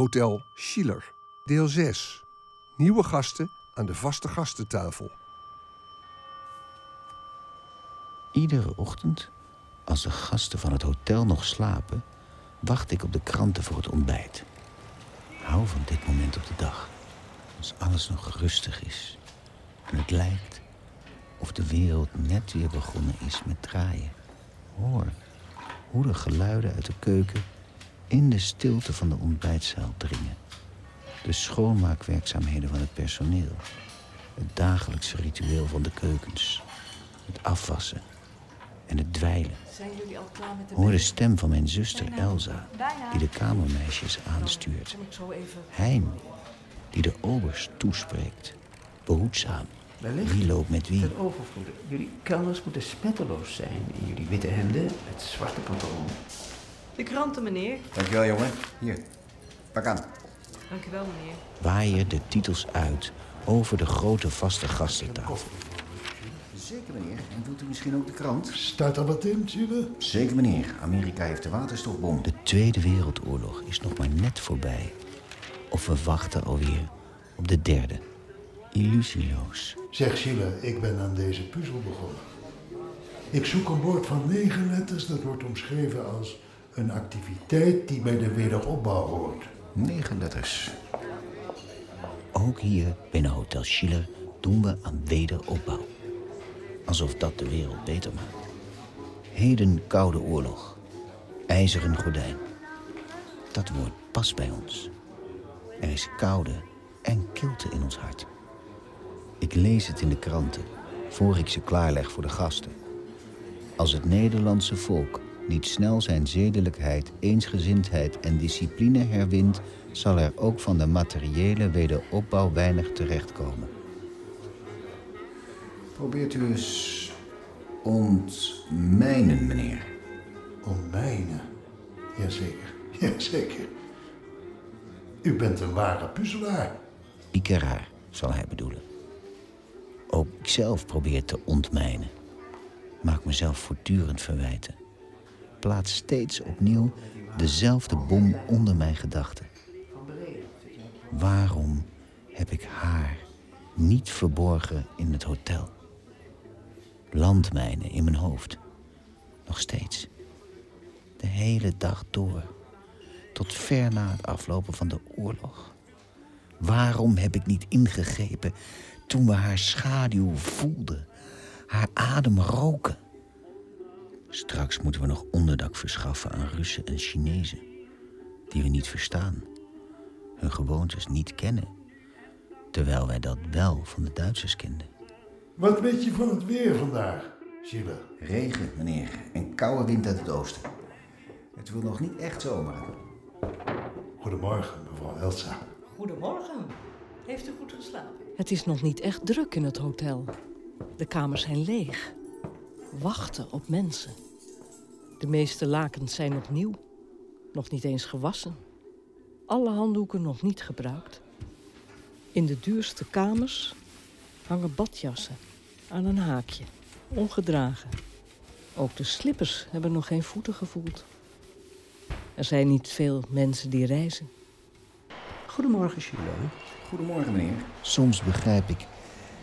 Hotel Schiller, deel 6. Nieuwe gasten aan de vaste gastentafel. Iedere ochtend, als de gasten van het hotel nog slapen, wacht ik op de kranten voor het ontbijt. Hou van dit moment op de dag, als alles nog rustig is en het lijkt of de wereld net weer begonnen is met draaien. Hoor hoe de geluiden uit de keuken in de stilte van de ontbijtzaal dringen. De schoonmaakwerkzaamheden van het personeel. Het dagelijkse ritueel van de keukens. Het afwassen en het dweilen. Zijn jullie al klaar met de Hoor de stem van mijn zuster Bijna. Elsa, die de kamermeisjes aanstuurt. Even. Hein, die de obers toespreekt. Behoedzaam. Wellicht Wie loopt met wie? ten overvloede. Jullie kelners moeten spetteloos zijn in jullie witte hemden met zwarte pantalon. De kranten, meneer. Dankjewel, jongen. Hier, pak aan. Dank u wel, meneer. Waaien de titels uit over de grote vaste gastentafel. Zeker, meneer. En wilt u misschien ook de krant? Staat er wat in, Chile? Zeker, meneer. Amerika heeft de waterstofbom. De Tweede Wereldoorlog is nog maar net voorbij. Of we wachten alweer op de derde. Illusieloos. Zeg, Chile, ik ben aan deze puzzel begonnen. Ik zoek een woord van negen letters dat wordt omschreven als een activiteit die bij de wederopbouw hoort. Negen letters. Ook hier binnen Hotel Schiller doen we aan wederopbouw. Alsof dat de wereld beter maakt. Heden koude oorlog. IJzeren gordijn. Dat woord past bij ons. Er is koude en kilte in ons hart. Ik lees het in de kranten, voor ik ze klaarleg voor de gasten. Als het Nederlandse volk niet snel zijn zedelijkheid, eensgezindheid en discipline herwint, zal er ook van de materiële wederopbouw weinig terechtkomen. Probeert u eens ontmijnen, meneer. Ontmijnen. Jazeker, jazeker. U bent een ware puzzelaar. Ikeraar, zal hij bedoelen. Ook ikzelf probeer te ontmijnen. Maak mezelf voortdurend verwijten. Plaats steeds opnieuw dezelfde bom onder mijn gedachten. Waarom heb ik haar niet verborgen in het hotel? Landmijnen in mijn hoofd. Nog steeds. De hele dag door. Tot ver na het aflopen van de oorlog. Waarom heb ik niet ingegrepen toen we haar schaduw voelden, haar adem roken? Straks moeten we nog onderdak verschaffen aan Russen en Chinezen, die we niet verstaan, hun gewoontes niet kennen, terwijl wij dat wel van de Duitsers kenden. Wat weet je van het weer vandaag, Chile? Regen, meneer. En koude wind uit het oosten. Het wil nog niet echt zomeren. Goedemorgen, mevrouw Elsa. Goedemorgen. Heeft u goed geslapen? Het is nog niet echt druk in het hotel. De kamers zijn leeg. Wachten op mensen. De meeste lakens zijn nog nieuw. Nog niet eens gewassen. Alle handdoeken nog niet gebruikt. In de duurste kamers hangen badjassen aan een haakje, ongedragen. Ook de slippers hebben nog geen voeten gevoeld. Er zijn niet veel mensen die reizen. Goedemorgen, Chile. Goedemorgen, meneer. Soms begrijp ik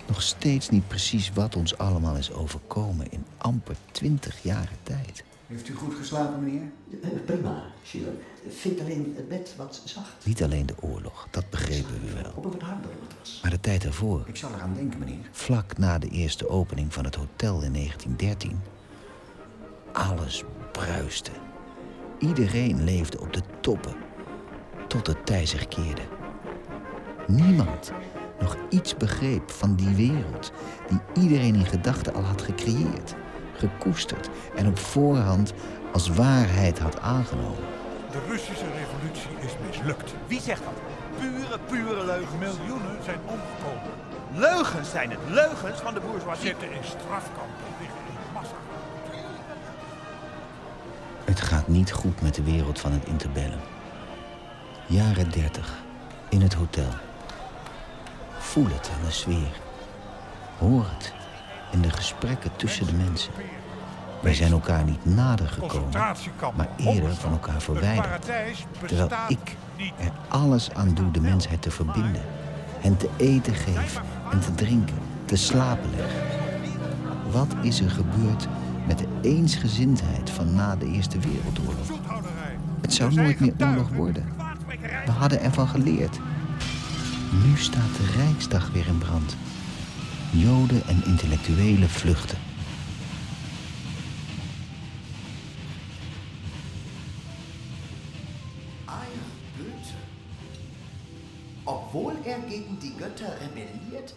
nog steeds niet precies wat ons allemaal is overkomen in amper twintig jaren tijd. Heeft u goed geslapen, meneer? Eh, Prima, Chile. Vind alleen het bed wat zacht. Niet alleen de oorlog, dat begrepen we wel. Op een wat harder matras. Maar de tijd daarvoor, Ik zal eraan denken, meneer. vlak na de eerste opening van het hotel in 1913. Alles bruiste. Iedereen leefde op de toppen, tot het tij zich keerde. Niemand nog iets begreep van die wereld die iedereen in gedachten al had gecreëerd, gekoesterd en op voorhand als waarheid had aangenomen. De Russische revolutie is mislukt. Wie zegt dat? Pure, pure leugens. Miljoenen zijn omgekomen. Leugens zijn het. Leugens van de bourgeoisie. Zitten in strafkampen, liggen in massa. Het gaat niet goed met de wereld van het interbellum. Jaren 30, in het hotel. Voel het aan de sfeer. Hoor het in de gesprekken tussen de mensen. Wij zijn elkaar niet nader gekomen, maar eerder van elkaar verwijderd. Terwijl ik er alles aan doe de mensheid te verbinden. Hen te eten geef en te drinken, te slapen leg. Wat is er gebeurd met de eensgezindheid van na de Eerste Wereldoorlog? Het zou nooit meer oorlog worden. We hadden ervan geleerd. Nu staat de Rijksdag weer in brand. Joden en intellectuelen vluchten. Obwohl er gegen die Götter rebelliert,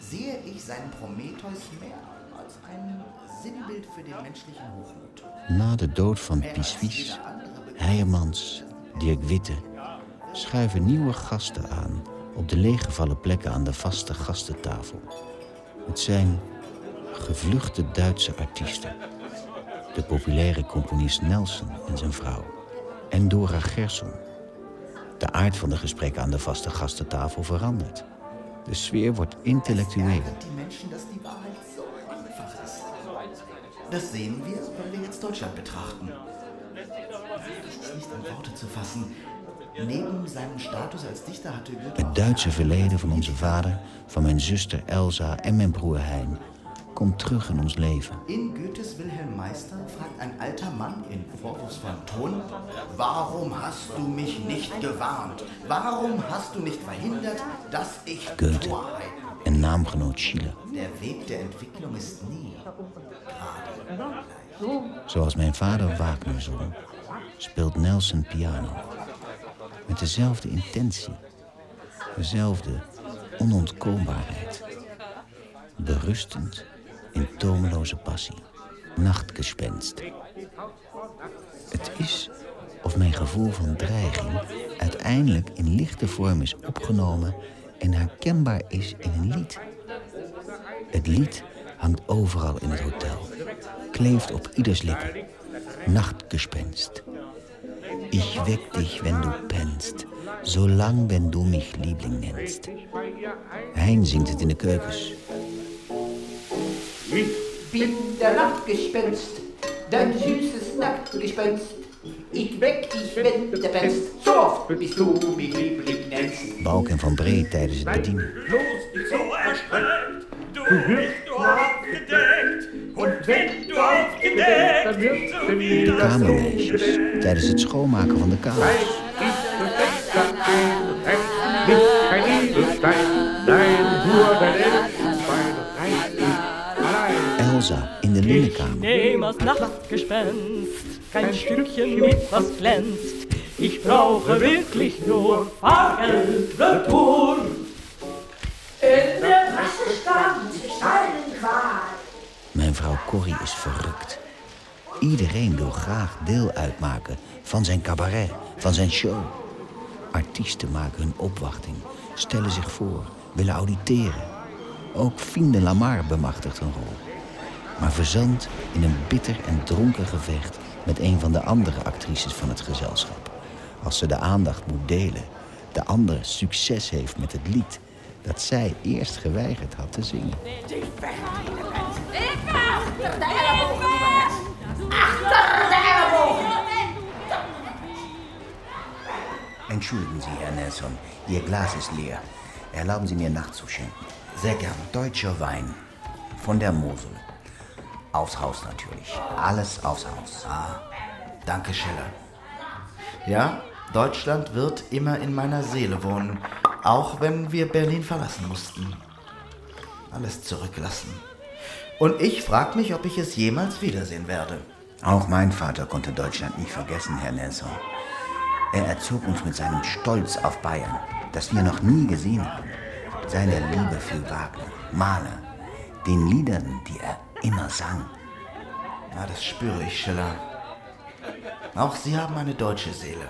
sehe ich seinen Prometheus mehr als ein Sinnbild für den menschlichen Hochmut. Na de dood van Pissuis, Heijermans, Dirk Witte... schuiven nieuwe gasten aan op de leeggevallen plekken aan de vaste gastentafel. Het zijn gevluchte Duitse artiesten. De populaire componist Nelson en zijn vrouw. En Dora Gerson. De aard van de gesprekken aan de vaste gastentafel verandert. De sfeer wordt intellectueel. Das sehen wenn wir jetzt Deutschland betrachten. Das ist nicht in Worte zu fassen. Neben seinem Status als Dichter hatte Goethe Het Duitse verleden van onze vader, van mijn zuster Elsa en mijn broer Hein komt terug in ons leven. In Goethes Wilhelm Meister fragt ein alter Mann in vorwurfsvollem Ton, warum hast du mich nicht gewarnt? Warum hast du nicht verhindert, dass ich Goethe Torheit? en naamgenoot Schiller. Der Weg der Entwicklung ist nie gerade gleich. Zoals mijn vader Wagner zong, speelt Nelson piano. Met dezelfde intentie, dezelfde onontkoombaarheid. Berustend in tomeloze passie. Nachtgespenst. Het is of mijn gevoel van dreiging uiteindelijk in lichte vorm is opgenomen en herkenbaar is in een lied. Het lied hangt overal in het hotel, kleeft op ieders lippen. Nachtgespenst. Ich weck dich, wenn du pennst, zolang wenn du mich Liebling nennst. Hein zingt het in de keukens. bin der Nachtgespenst, dein süßes Nachtgespenst. Ich weck dich, wenn du pennst, so oft bis du mich lieblich nennst. Balk en Van Bree tijdens het bedienen. So erschreckt, du bist du Kamermeisjes tijdens het schoonmaken van de kamers. Allein. Elsa in de linnenkamer. Nehm als Nachtgespenst kein Stückchen mit, was glänzt. Ich brauche wirklich nur Fahrgeld retour. In der Tasche stand Steinenqual. Mijn vrouw Corrie is verrukt. Iedereen wil graag deel uitmaken van zijn cabaret, van zijn show. Artiesten maken hun opwachting, stellen zich voor, willen auditeren. Ook Fien Lamar bemachtigt een rol. Maar verzandt in een bitter en dronken gevecht met een van de andere actrices van het gezelschap. Als ze de aandacht moet delen, de ander succes heeft met het lied dat zij eerst geweigerd had te zingen. Achter de ellebogen! Achter de ellebogen! Entschuldigen Sie, Herr Nelson, Ihr Glas ist leer. Erlauben Sie mir nachzuschenken. Sehr gern. Deutscher Wein. Von der Mosel. Aufs Haus natürlich. Alles aufs Haus. Ah, danke, Schiller. Ja, Deutschland wird immer in meiner Seele wohnen, auch wenn wir Berlin verlassen mussten. Alles zurücklassen. Und ich frag mich, ob ich es jemals wiedersehen werde. Auch mein Vater konnte Deutschland nicht vergessen, Herr Nelson. Er erzog uns mit seinem Stolz auf Bayern, das wir noch nie gesehen haben. Seine Liebe für Wagner, Mahler, den Liedern, die er immer sang. Ja, das spüre ich, Schiller. Auch Sie haben eine deutsche Seele.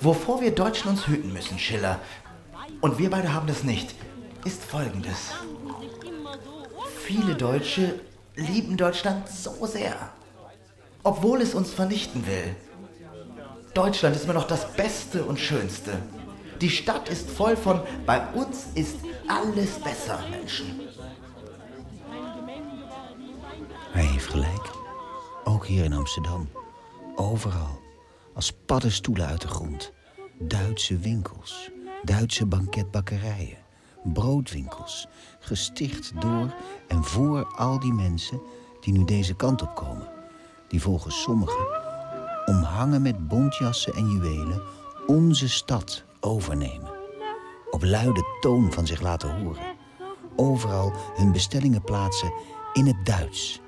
Wovor wir Deutschen uns hüten müssen, Schiller, und wir beide haben das nicht, ist Folgendes. Viele Deutsche lieben Deutschland so sehr, obwohl es uns vernichten will. Deutschland ist immer noch das Beste und Schönste. Die Stadt ist voll von bei uns ist alles besser, Menschen. Hij heeft gelijk. Ook hier in Amsterdam. Overal. als paddenstoelen uit de grond. Duitse winkels, Duitse banketbakkerijen, broodwinkels, gesticht door en voor al die mensen die nu deze kant op komen. Die volgens sommigen, omhangen met bontjassen en juwelen, onze stad overnemen. Op luide toon van zich laten horen. Overal hun bestellingen plaatsen in het Duits.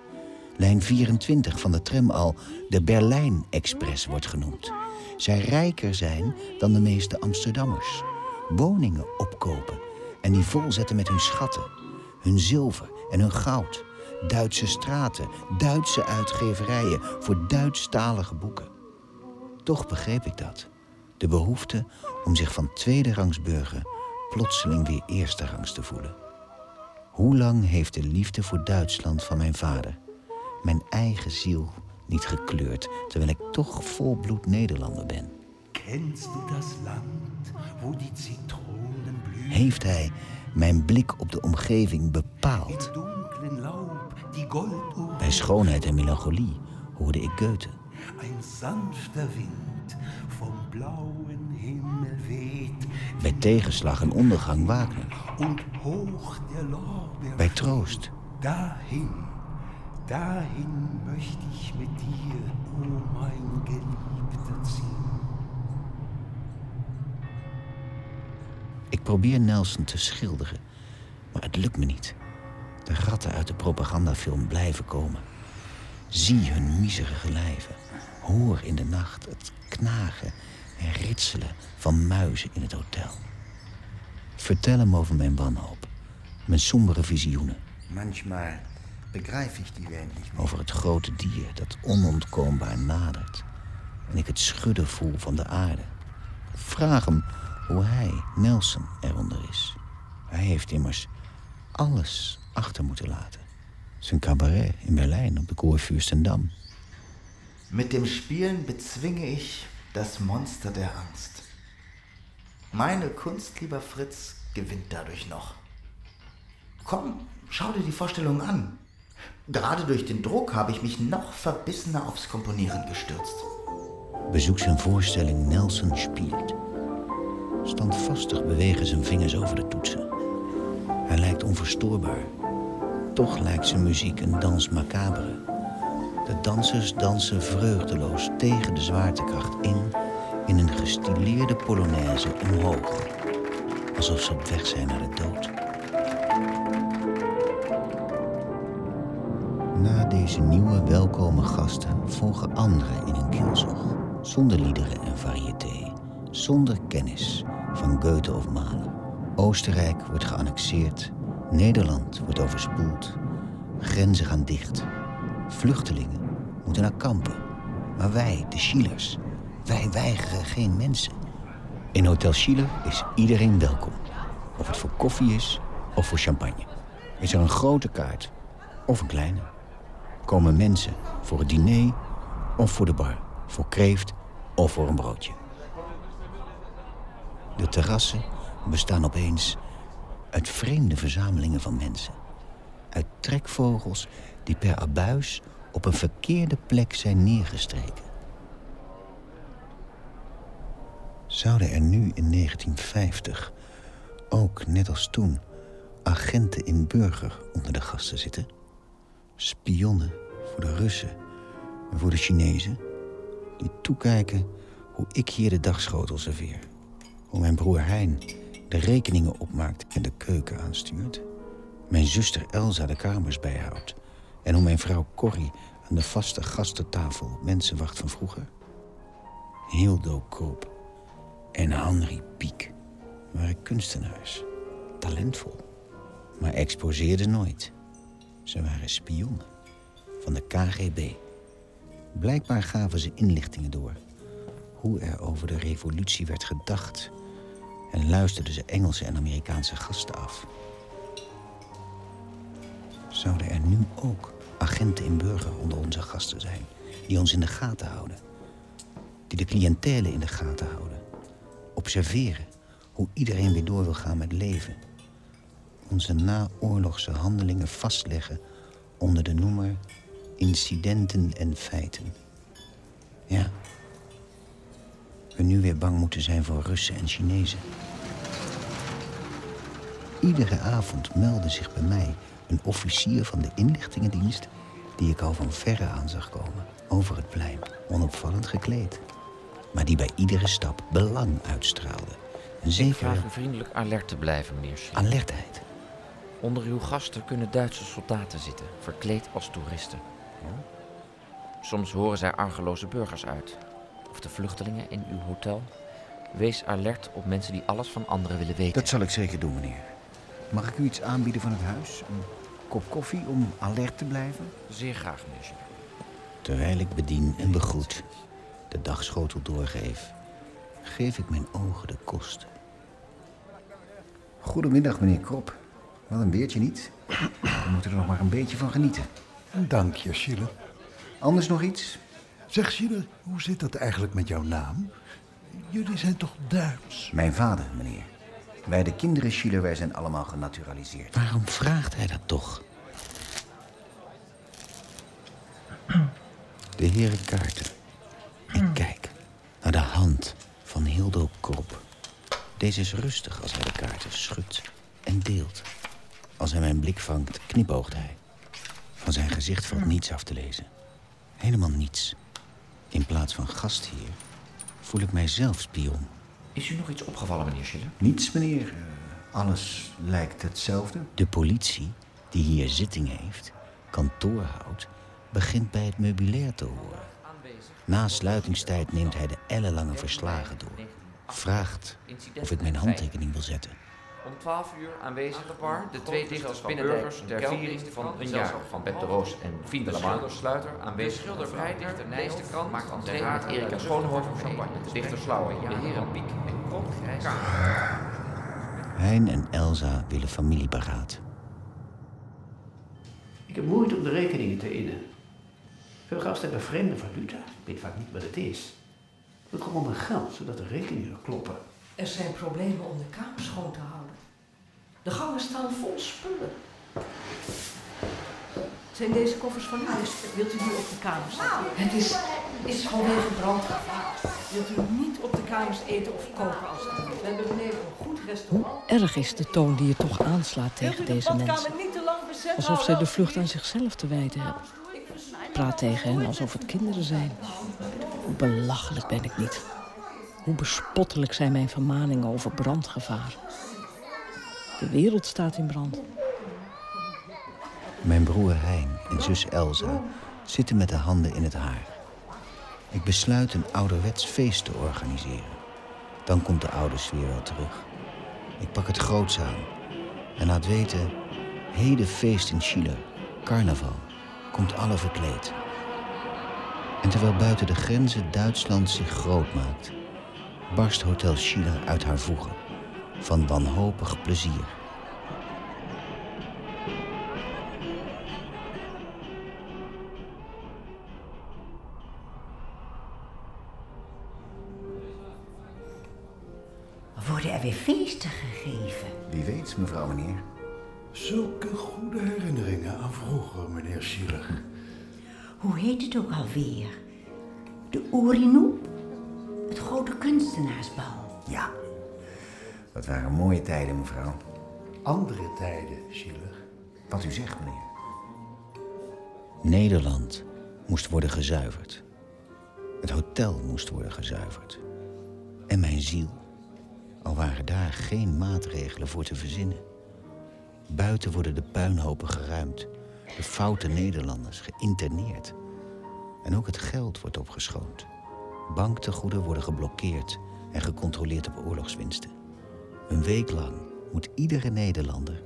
Lijn 24 van de tram al de Berlijn Express wordt genoemd. Zij rijker zijn dan de meeste Amsterdammers. Woningen opkopen en die volzetten met hun schatten, hun zilver en hun goud. Duitse straten, Duitse uitgeverijen voor Duitsstalige boeken. Toch begreep ik dat. De behoefte om zich van tweede rangs burger plotseling weer eerste rangs te voelen. Hoe lang heeft de liefde voor Duitsland van mijn vader mijn eigen ziel niet gekleurd, terwijl ik toch volbloed Nederlander ben? Kennst du das Land, wo die blühen? Heeft hij mijn blik op de omgeving bepaald? Bij schoonheid en melancholie hoorde ik Goethe. Bij tegenslag en ondergang Wagner. Bij troost. Dahin, dahin möchte ich mit dir, o mein Geliebter, ziehen. Ik probeer Nelson te schilderen, maar het lukt me niet. De ratten uit de propagandafilm blijven komen. Zie hun miserige lijven. Hoor in de nacht het knagen en ritselen van muizen in het hotel. Vertel hem over mijn wanhoop, mijn sombere visioenen. Manchmal begrijp ik die niet. Over het grote dier dat onontkoombaar nadert. En ik het schudden voel van de aarde. Vraag hem hoe hij, Nelson, eronder is. Hij heeft immers alles achter moeten laten. Zijn cabaret in Berlijn op de Kurfürstendam. Mit dem Spielen bezwinge ich das Monster der Angst. Meine Kunst, lieber Fritz, gewinnt dadurch noch. Komm, schau dir die Vorstellung an. Gerade durch den Druck habe ich mich noch verbissener aufs Komponieren gestürzt. Bezoek zijn voorstelling Nelson speelt. Standvastig bewegen zijn vingers over de toetsen. Hij lijkt onverstoorbaar. Toch lijkt zijn muziek een dans macabre. De dansers dansen vreugdeloos tegen de zwaartekracht in... in een gestileerde polonaise omhoog. Alsof ze op weg zijn naar de dood. Na deze nieuwe welkome gasten volgen anderen in een kielzog. Zonder liederen en variété. Zonder kennis van Goethe of Mahler. Oostenrijk wordt geannexeerd. Nederland wordt overspoeld. Grenzen gaan dicht. Vluchtelingen moeten naar kampen. Maar wij, de Schielers, wij weigeren geen mensen. In Hotel Schiller is iedereen welkom. Of het voor koffie is of voor champagne. Is er een grote kaart of een kleine? Komen mensen voor het diner of voor de bar? Voor kreeft of voor een broodje? De terrassen bestaan opeens uit vreemde verzamelingen van mensen. Uit trekvogels die per abuis op een verkeerde plek zijn neergestreken. Zouden er nu in 1950 ook, net als toen, agenten in burger onder de gasten zitten? Spionnen voor de Russen en voor de Chinezen, die toekijken hoe ik hier de dagschotel serveer. Hoe mijn broer Hein de rekeningen opmaakt en de keuken aanstuurt. Mijn zuster Elsa de kamers bijhoudt. En hoe mijn vrouw Corrie aan de vaste gastentafel mensen wacht van vroeger. Hildo Koop en Henri Piek waren kunstenaars. Talentvol. Maar exposeerden nooit. Ze waren spionnen van de KGB. Blijkbaar gaven ze inlichtingen door. Hoe er over de revolutie werd gedacht. En luisterden ze Engelse en Amerikaanse gasten af. Zouden er nu ook agenten in burger onder onze gasten zijn... die ons in de gaten houden? Die de cliëntele in de gaten houden? Observeren hoe iedereen weer door wil gaan met leven? Onze naoorlogse handelingen vastleggen onder de noemer incidenten en feiten. Ja, we nu weer bang moeten zijn voor Russen en Chinezen. Iedere avond meldde zich bij mij een officier van de inlichtingendienst... die ik al van verre aan zag komen, over het plein, onopvallend gekleed. Maar die bij iedere stap belang uitstraalde. Een Ik zekere vraag u vriendelijk alert te blijven, meneer Schiller. alertheid. Onder uw gasten kunnen Duitse soldaten zitten, verkleed als toeristen. Soms horen zij argeloze burgers uit. Of de vluchtelingen in uw hotel. Wees alert op mensen die alles van anderen willen weten. Dat zal ik zeker doen, meneer. Mag ik u iets aanbieden van het huis? Een kop koffie om alert te blijven? Zeer graag, meneer. Terwijl ik bedien en begroet, de dagschotel doorgeef, geef ik mijn ogen de kost. Goedemiddag, meneer Krop. Wat een weertje niet. We moeten er nog maar een beetje van genieten. Dank je, Schiller. Anders nog iets? Zeg, Schiller, hoe zit dat eigenlijk met jouw naam? Jullie zijn toch Duits? Mijn vader, meneer. Wij de kinderen Schiller, wij zijn allemaal genaturaliseerd. Waarom vraagt hij dat toch? De heren kaarten. Ik kijk naar de hand van Hildo Krop. Deze is rustig als hij de kaarten schudt en deelt. Als hij mijn blik vangt, knipoogt hij. Van zijn gezicht valt niets af te lezen. Helemaal niets. In plaats van gastheer voel ik mij zelf spion. Is u nog iets opgevallen, meneer Schiller? Niets, meneer. Eh, Alles lijkt hetzelfde. De politie, die hier zitting heeft, kantoor houdt, begint bij het meubilair te horen. Na sluitingstijd neemt hij de ellenlange verslagen door. Vraagt of ik mijn handtekening wil zetten. Om 12 uur aanwezig bar, de twee dichters Binnendijkers ter viering van een jaar van de Roos en Fien de Lamar. Sluiter aanwezig. De schilder Vrijdichter Nijs de Krant maakt entree met Erika Schoonhoven champagne. De dichter Slauwe, de heren Piek en Krop Grijs. Hein en Elsa willen familieberaad. Ik heb moeite om de rekeningen te innen. Veel gasten hebben vreemde valuta. Ik weet vaak niet wat het is. Het moet gewoon om geld, zodat de rekeningen kloppen. Er zijn problemen om de kamer schoon te houden. De gangen staan vol spullen. Zijn deze koffers van u? Wilt u die op de kamer zetten? Het is, is vanwege brandgevaar. Wilt u niet op de kamers eten of koken als het moet? We hebben beneden een goed restaurant. Erg is de toon die je toch aanslaat tegen deze mensen. Alsof zij de vlucht aan zichzelf te wijten hebben. Praat tegen hen alsof het kinderen zijn. Hoe belachelijk ben ik niet. Hoe bespottelijk zijn mijn vermaningen over brandgevaar. De wereld staat in brand. Mijn broer Hein en zus Elsa zitten met de handen in het haar. Ik besluit een ouderwets feest te organiseren. Dan komt de oude sfeer wel terug. Ik pak het groots aan en laat weten... heden feest in Chile, carnaval, komt alle verkleed. En terwijl buiten de grenzen Duitsland zich groot maakt... barst Hotel Schiller uit haar voegen van wanhopig plezier. Worden er weer feesten gegeven? Wie weet, mevrouw meneer. Zulke goede herinneringen aan vroeger, meneer Schiller. Hoe heet het ook alweer? De Oerinoep? Het grote kunstenaarsbal. Ja, dat waren mooie tijden, mevrouw. Andere tijden, Schiller. Wat u zegt, meneer. Nederland moest worden gezuiverd. Het hotel moest worden gezuiverd. En mijn ziel, al waren daar geen maatregelen voor te verzinnen. Buiten worden de puinhopen geruimd, de foute Nederlanders geïnterneerd. En ook het geld wordt opgeschoond. Banktegoeden worden geblokkeerd en gecontroleerd op oorlogswinsten. Een week lang moet iedere Nederlander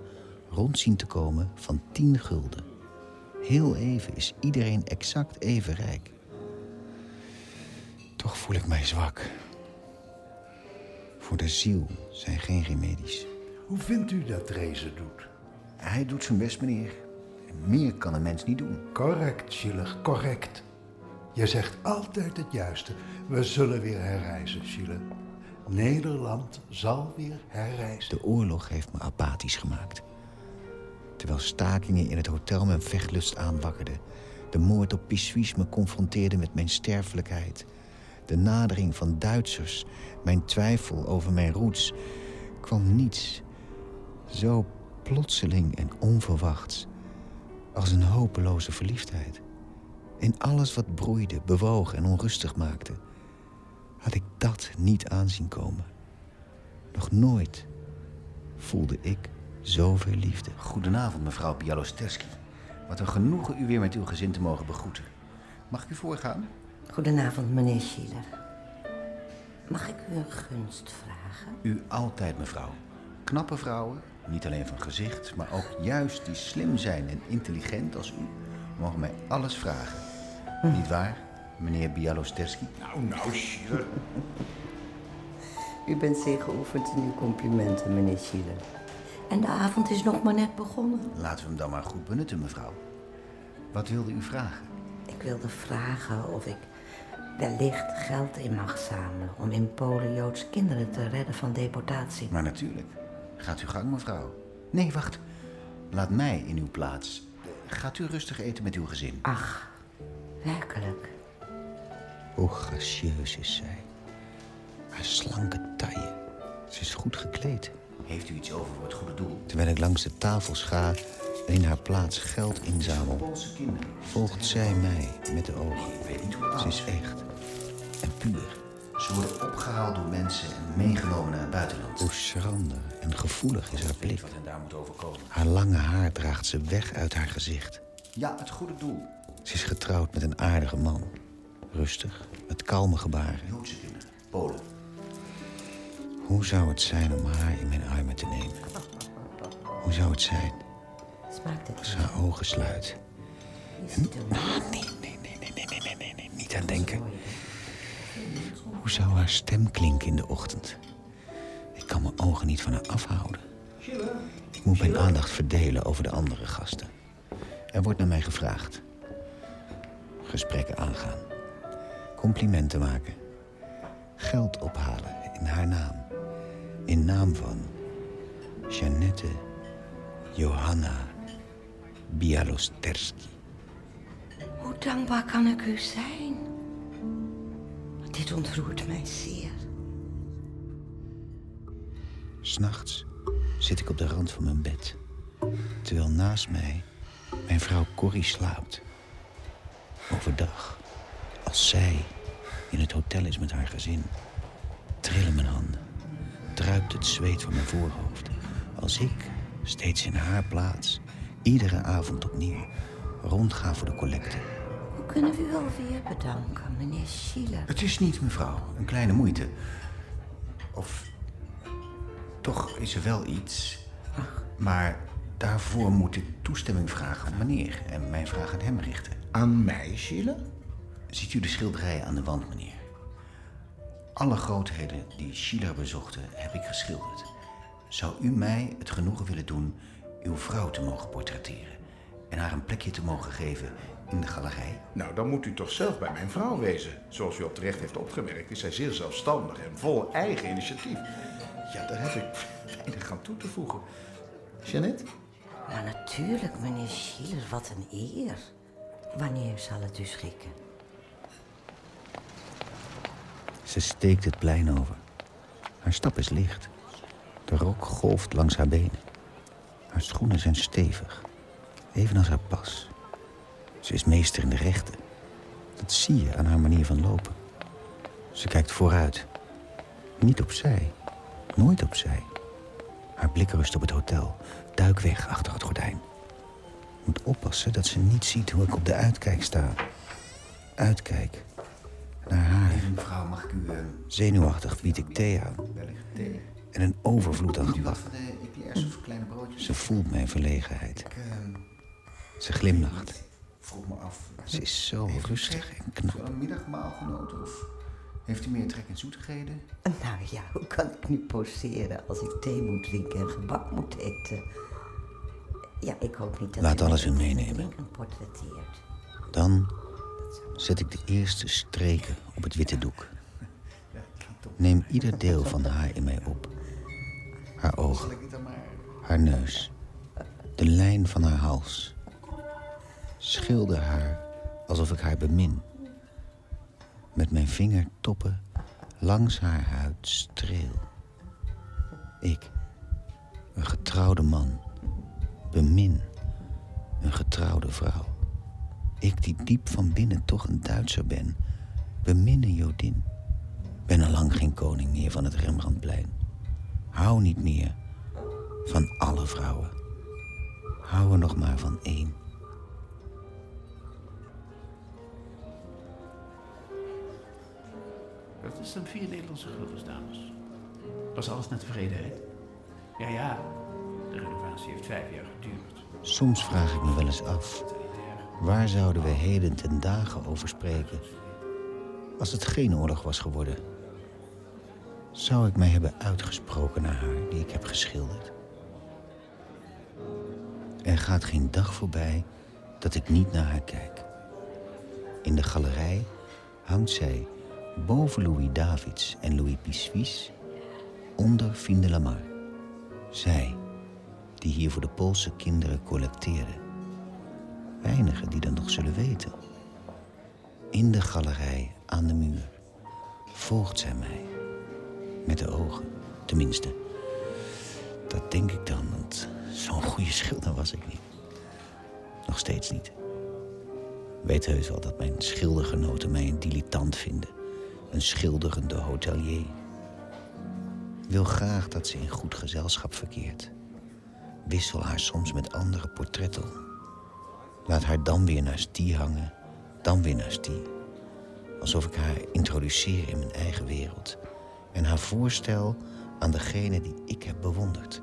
rond zien te komen van 10 gulden. Heel even is iedereen exact even rijk. Toch voel ik mij zwak. Voor de ziel zijn geen remedies. Hoe vindt u dat Drezen doet? Hij doet zijn best, meneer. Meer kan een mens niet doen. Correct, Schiller, correct. Je zegt altijd het juiste. We zullen weer herreizen, Schiller. Nederland zal weer herreizen. De oorlog heeft me apathisch gemaakt. Terwijl stakingen in het hotel mijn vechtlust aanwakkerden. De moord op Pissuis me confronteerde met mijn sterfelijkheid. de nadering van Duitsers, mijn twijfel over mijn roots, kwam niets zo plotseling en onverwachts als een hopeloze verliefdheid. In alles wat broeide, bewoog en onrustig maakte, had ik dat niet aanzien komen. Nog nooit voelde ik zoveel liefde. Goedenavond, mevrouw Bialosterski. Wat een genoegen u weer met uw gezin te mogen begroeten. Mag ik u voorgaan? Goedenavond, meneer Schiller. Mag ik u een gunst vragen? U altijd, mevrouw. Knappe vrouwen, niet alleen van gezicht, maar ook juist die slim zijn en intelligent als u, mogen mij alles vragen. Niet waar, meneer Bialosterski? Nou, nou, Schiller. U bent zeer geoefend in uw complimenten, meneer Schiller. En de avond is nog maar net begonnen. Laten we hem dan maar goed benutten, mevrouw. Wat wilde u vragen? Ik wilde vragen of ik wellicht geld in mag zamelen... om in Polen Joodse kinderen te redden van deportatie. Maar natuurlijk. Gaat uw gang, mevrouw. Nee, wacht. Laat mij in uw plaats. Gaat u rustig eten met uw gezin. Ach, werkelijk. Hoe gracieus is zij. Haar slanke taille. Ze is goed gekleed. Heeft u iets over voor het goede doel? Terwijl ik langs de tafels ga en in haar plaats geld inzamel, volgt zij mij met de ogen. Ik weet niet hoe Ze is echt en puur. Ze worden opgehaald door mensen en meegenomen naar het buitenland. Hoe schrander en gevoelig is haar blik. Wat hen daar moet overkomen. Haar lange haar draagt ze weg uit haar gezicht. Ja, het goede doel. Ze is getrouwd met een aardige man. Rustig, met kalme gebaren. Joodse kinderen, Polen. Hoe zou het zijn om haar in mijn armen te nemen? Hoe zou het zijn Smaakt het als ze haar ogen sluit? Nee, nee, nee, nee, nee, nee, nee, nee, niet aan denken. Hoe zou haar stem klinken in de ochtend? Ik kan mijn ogen niet van haar afhouden. Ik moet mijn aandacht verdelen over de andere gasten. Er wordt naar mij gevraagd. Gesprekken aangaan. Complimenten maken. Geld ophalen in haar naam. In naam van Jeannette Johanna Bialosterski. Hoe dankbaar kan ik u zijn? Dit ontroert mij zeer. S'nachts zit ik op de rand van mijn bed. Terwijl naast mij mijn vrouw Corrie slaapt. Overdag, als zij in het hotel is met haar gezin, trillen mijn handen. Druipt het zweet van mijn voorhoofd. Als ik, steeds in haar plaats, iedere avond opnieuw rondga voor de collecte. Hoe kunnen we u alweer bedanken, meneer Schiller? Het is niet, mevrouw. Een kleine moeite. Of... Toch is er wel iets. Maar daarvoor moet ik toestemming vragen van meneer... en mijn vraag aan hem richten. Aan mij, Schiller? Ziet u de schilderijen aan de wand, meneer? Alle grootheden die Schiller bezochten, heb ik geschilderd. Zou u mij het genoegen willen doen uw vrouw te mogen portretteren... en haar een plekje te mogen geven in de galerij? Nou, dan moet u toch zelf bij mijn vrouw wezen. Zoals u op terecht heeft opgemerkt, is zij zeer zelfstandig en vol eigen initiatief. Ja, daar heb ik weinig aan toe te voegen. Jeannette? Nou, natuurlijk, meneer Schiller. Wat een eer. Wanneer zal het u schikken? Ze steekt het plein over. Haar stap is licht. De rok golft langs haar benen. Haar schoenen zijn stevig, evenals haar pas. Ze is meester in de rechten. Dat zie je aan haar manier van lopen. Ze kijkt vooruit. Niet opzij. Nooit opzij. Haar blik rust op het hotel. Duik weg achter het gordijn. Moet oppassen dat ze niet ziet hoe ik op de uitkijk sta. Uitkijk. Naar haar. Mevrouw, mag ik u... eh, Zenuwachtig bied ik thee aan. thee? En een overvloed aan u gebak. broodjes? Ze voelt mijn verlegenheid. Ik eh, Ze glimlacht. vroeg me af... Ze is zo Heeft u rustig en Heeft knap. u al een middagmaal genoten? Of heeft u meer trek in zoetigheden? Nou ja, hoe kan ik nu poseren als ik thee moet drinken en gebak moet eten? Ja, ik hoop niet dat Laat u alles weer meenemen. Dan zet ik de eerste streken op het witte doek. Neem ieder deel van haar in mij op. Haar ogen, haar neus, de lijn van haar hals. Schilder haar alsof ik haar bemin. met mijn vingertoppen langs haar huid streel. Ik, een getrouwde man, bemin een getrouwde vrouw. Ik die diep van binnen toch een Duitser ben, bemin een Jodin. Ben al lang geen koning meer van het Rembrandtplein. Hou niet meer van alle vrouwen. Hou er nog maar van één. Dat is dan vier Nederlandse guldens, dames. Was alles naar tevredenheid? Ja, ja. De renovatie heeft vijf jaar geduurd. Soms vraag ik me wel eens af. Waar zouden we heden ten dagen over spreken... als het geen oorlog was geworden? Zou ik mij hebben uitgesproken naar haar die ik heb geschilderd? Er gaat geen dag voorbij dat ik niet naar haar kijk. In de galerij hangt zij boven Louis Davids en Louis Pissuis onder Fien de Lamar. Zij, die hier voor de Poolse kinderen collecteerde. Weinigen die dat nog zullen weten. In de galerij aan de muur volgt zij mij. Met de ogen, tenminste. Dat denk ik dan, want zo'n goede schilder was ik niet. Nog steeds niet. Weet heus wel dat mijn schildergenoten mij een dilettant vinden. Een schilderende hotelier. Wil graag dat ze in goed gezelschap verkeert. Wissel haar soms met andere portretten. Laat haar dan weer naast die hangen, dan weer naast die. Alsof ik haar introduceer in mijn eigen wereld. En haar voorstel aan degene die ik heb bewonderd.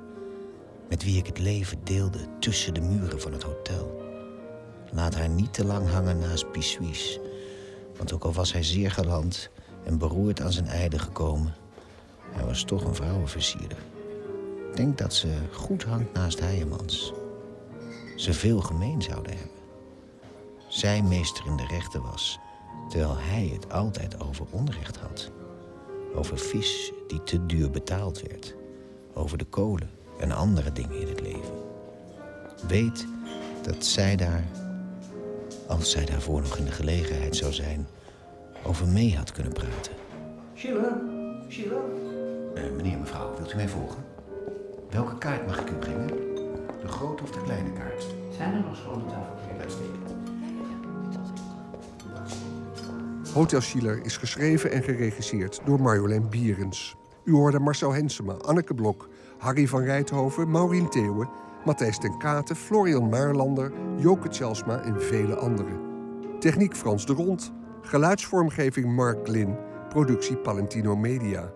Met wie ik het leven deelde tussen de muren van het hotel. Laat haar niet te lang hangen naast Pissuis. Want ook al was hij zeer galant en beroerd aan zijn einde gekomen... hij was toch een vrouwenversierder. Ik denk dat ze goed hangt naast Heijemans. Ze veel gemeen zouden hebben. Zij meester in de rechten was, terwijl hij het altijd over onrecht had. Over vis die te duur betaald werd. Over de kolen en andere dingen in het leven. Weet dat zij daar, als zij daarvoor nog in de gelegenheid zou zijn, over mee had kunnen praten. Schiller, Schiller. Uh, meneer, mevrouw, wilt u mij volgen? Welke kaart mag ik u brengen? De grote of de kleine kaart? Zijn er nog schone tafels? Uitstekend. Hotel Schiller is geschreven en geregisseerd door Marjolein Bierens. U hoorde Marcel Hensema, Anneke Blok, Harry van Rijthoven, Maureen Theeuwen, Matthijs ten Katen, Florian Maarlander, Joke Tjelsma en vele anderen. Techniek Frans de Rond, geluidsvormgeving Mark Lin, productie Palentino Media.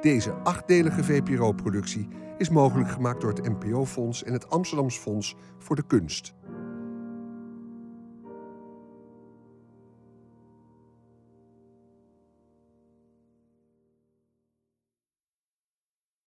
Deze achtdelige VPRO-productie is mogelijk gemaakt door het NPO-fonds en het Amsterdams Fonds voor de Kunst.